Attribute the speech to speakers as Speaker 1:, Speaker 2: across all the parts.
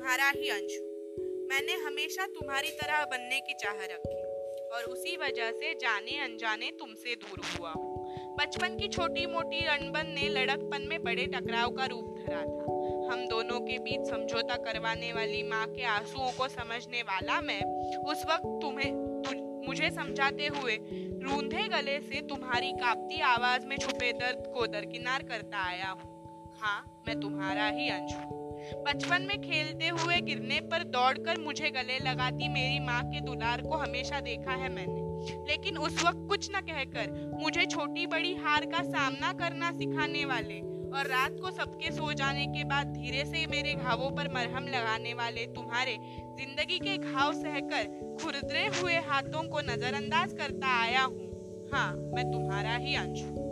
Speaker 1: अंशु। मैंने हमेशा तुम्हारी तरह बनने की चाह रखी और उसी वजह से जाने अनजाने तुमसे दूर हुआ। बचपन की छोटी मोटी अनबन ने लड़कपन में बड़े टकराव का रूप धरा था। हम दोनों के बीच समझौता करवाने वाली माँ के आंसुओं को समझने वाला मैं उस वक्त तुम्हें तु, मुझे समझाते हुए रूंधे गले से तुम्हारी कांपती आवाज़ में छुपे दर्द को दरकिनार करता आया हूँ। हाँ मैं तुम्हारा ही अंश। हूँ बचपन में खेलते हुए गिरने पर दौड़कर मुझे गले लगाती मेरी माँ के दुलार को हमेशा देखा है मैंने। लेकिन उस वक्त कुछ न कहकर मुझे छोटी बड़ी हार का सामना करना सिखाने वाले और रात को सबके सो जाने के बाद धीरे से मेरे घावों पर मरहम लगाने वाले तुम्हारे ज़िंदगी के घाव सहकर खुरदरे हुए हाथों को नजरअंदाज करता आया हूँ। हाँ मैं तुम्हारा ही अंश। हूँ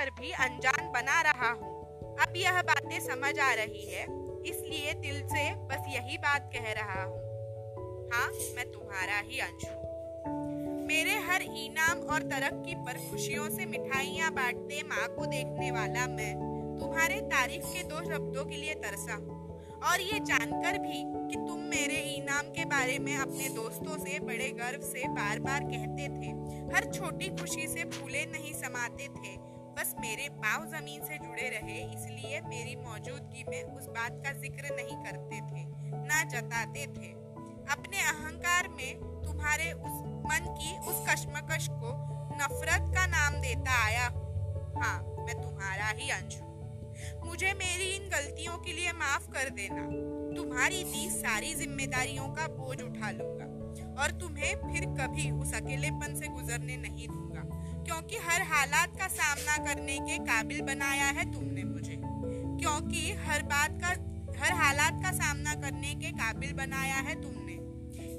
Speaker 1: कर भी अनजान बना रहा हूँ। अब यह बातें समझ आ रही है, इसलिए दिल से बस यही बात कह रहा हूँ। हाँ मैं तुम्हारा ही अंश हूँ। मेरे हर इनाम और तरक्की पर खुशियों से मिठाइयाँ बांटते, माँ को देखने वाला मैं तुम्हारे तारीफ़ के दो शब्दों के लिए तरसा हूँ। और ये जानकर भी कि तुम मेरे इनाम के बारे में अपने दोस्तों से, बड़े गर्व से बार बार कहते थे, हर छोटी खुशी से फूले नहीं समाते थे। बस मेरे पाव ज़मीन से जुड़े रहे, इसलिए मेरी मौजूदगी में उस बात का ज़िक्र नहीं करते थे, ना जताते थे। अपने अहंकार में तुम्हारे उस मन की उस कश्मकश को नफरत का नाम देता आया हाँ। मैं तुम्हारा ही अंश हूँ। मुझे मेरी इन गलतियों के लिए माफ़ कर देना। तुम्हारी दी सारी जिम्मेदारियों का बोझ उठा लूँगा और तुम्हें फिर कभी उस अकेलेपन से गुजरने नहीं दूँगा। क्योंकि हर हालात का सामना करने के काबिल बनाया है तुमने मुझे। क्योंकि हर बात का, हर हालात का सामना करने के काबिल बनाया है तुमने।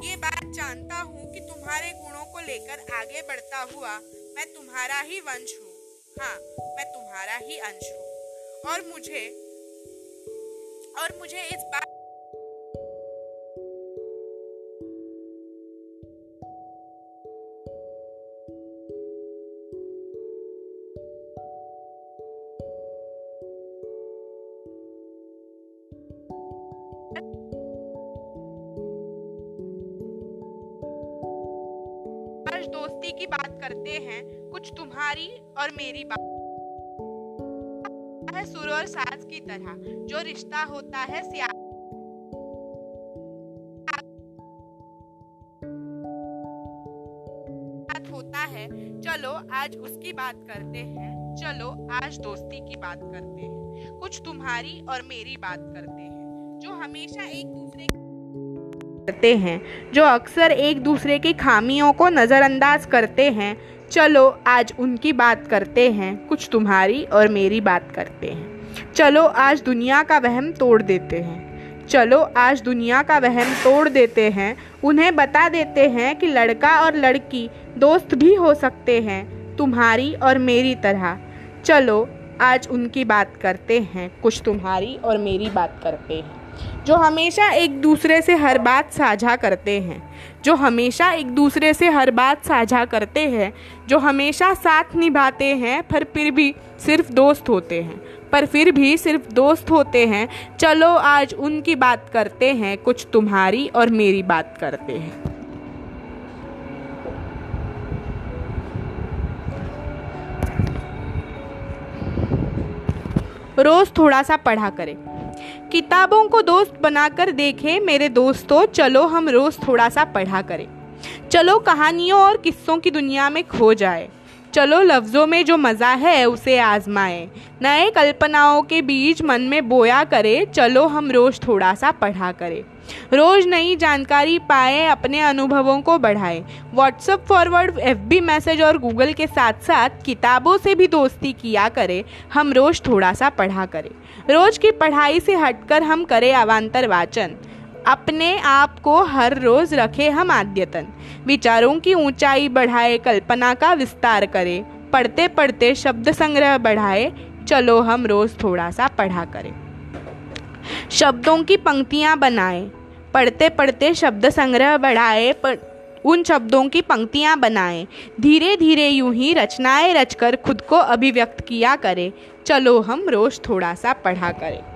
Speaker 1: ये बात जानता हूँ कि तुम्हारे गुणों को लेकर आगे बढ़ता हुआ मैं तुम्हारा ही वंश हूँ। हाँ मैं तुम्हारा ही अंश हूँ। और मुझे और मुझे इस बात दोस्ती की बात करते हैं, कुछ तुम्हारी और मेरी बात। है सुर और साज की तरह, जो रिश्ता होता है सिया होता है, चलो आज उसकी बात करते हैं, चलो आज दोस्ती की बात करते हैं, कुछ तुम्हारी और मेरी बात करते हैं, जो हमेशा एक दूसरे करते हैं, जो अक्सर एक दूसरे की खामियों को नज़रअंदाज करते हैं। चलो, आज उनकी बात करते हैं, कुछ तुम्हारी और मेरी बात करते हैं। चलो, आज दुनिया का वहम तोड़ देते हैं। चलो, आज दुनिया का वहम तोड़ देते हैं। उन्हें बता देते हैं कि लड़का और लड़की दोस्त भी हो सकते हैं, तुम्हारी और मेरी तरह। चलो, आज उनकी बात करते हैं, कुछ तुम्हारी और मेरी बात करते हैं। जो हमेशा एक दूसरे से हर बात साझा करते हैं, जो हमेशा एक दूसरे से हर बात साझा करते हैं, जो हमेशा साथ निभाते हैं, पर फिर भी सिर्फ़ दोस्त होते हैं। पर फिर भी सिर्फ़ दोस्त होते हैं। चलो, आज उनकी बात करते हैं, कुछ तुम्हारी और मेरी बात करते हैं। रोज़ थोड़ा सा पढ़ा करें। किताबों को दोस्त बनाकर देखें मेरे दोस्तों, चलो हम रोज़ थोड़ा सा पढ़ा करें। चलो कहानियों और किस्सों की दुनिया में खो जाए। चलो लफ्ज़ों में जो मज़ा है उसे आजमाएँ। नए कल्पनाओं के बीच मन में बोया करें, चलो हम रोज़ थोड़ा सा पढ़ा करें। रोज़ नई जानकारी पाए, अपने अनुभवों को बढ़ाए। WhatsApp forward F B message और गूगल के साथ साथ किताबों से भी दोस्ती किया करें, हम रोज़ थोड़ा सा पढ़ा करें। रोज़ की पढ़ाई से हटकर हम करें अवान्तर वाचन। अपने आप को हर रोज़ रखे हम आद्यतन। विचारों की ऊंचाई बढ़ाए, कल्पना का विस्तार करें। पढ़ते पढ़ते शब्द संग्रह बढ़ाए। चलो हम रोज़ थोड़ा सा पढ़ा करें। शब्दों की पंक्तियाँ बनाए। पढ़ते पढ़ते शब्द संग्रह बढ़ाए, पर उन शब्दों की पंक्तियाँ बनाए। धीरे धीरे यूँ ही रचनाएँ रचकर खुद को अभिव्यक्त किया करें। चलो हम रोज़ थोड़ा सा पढ़ा करें।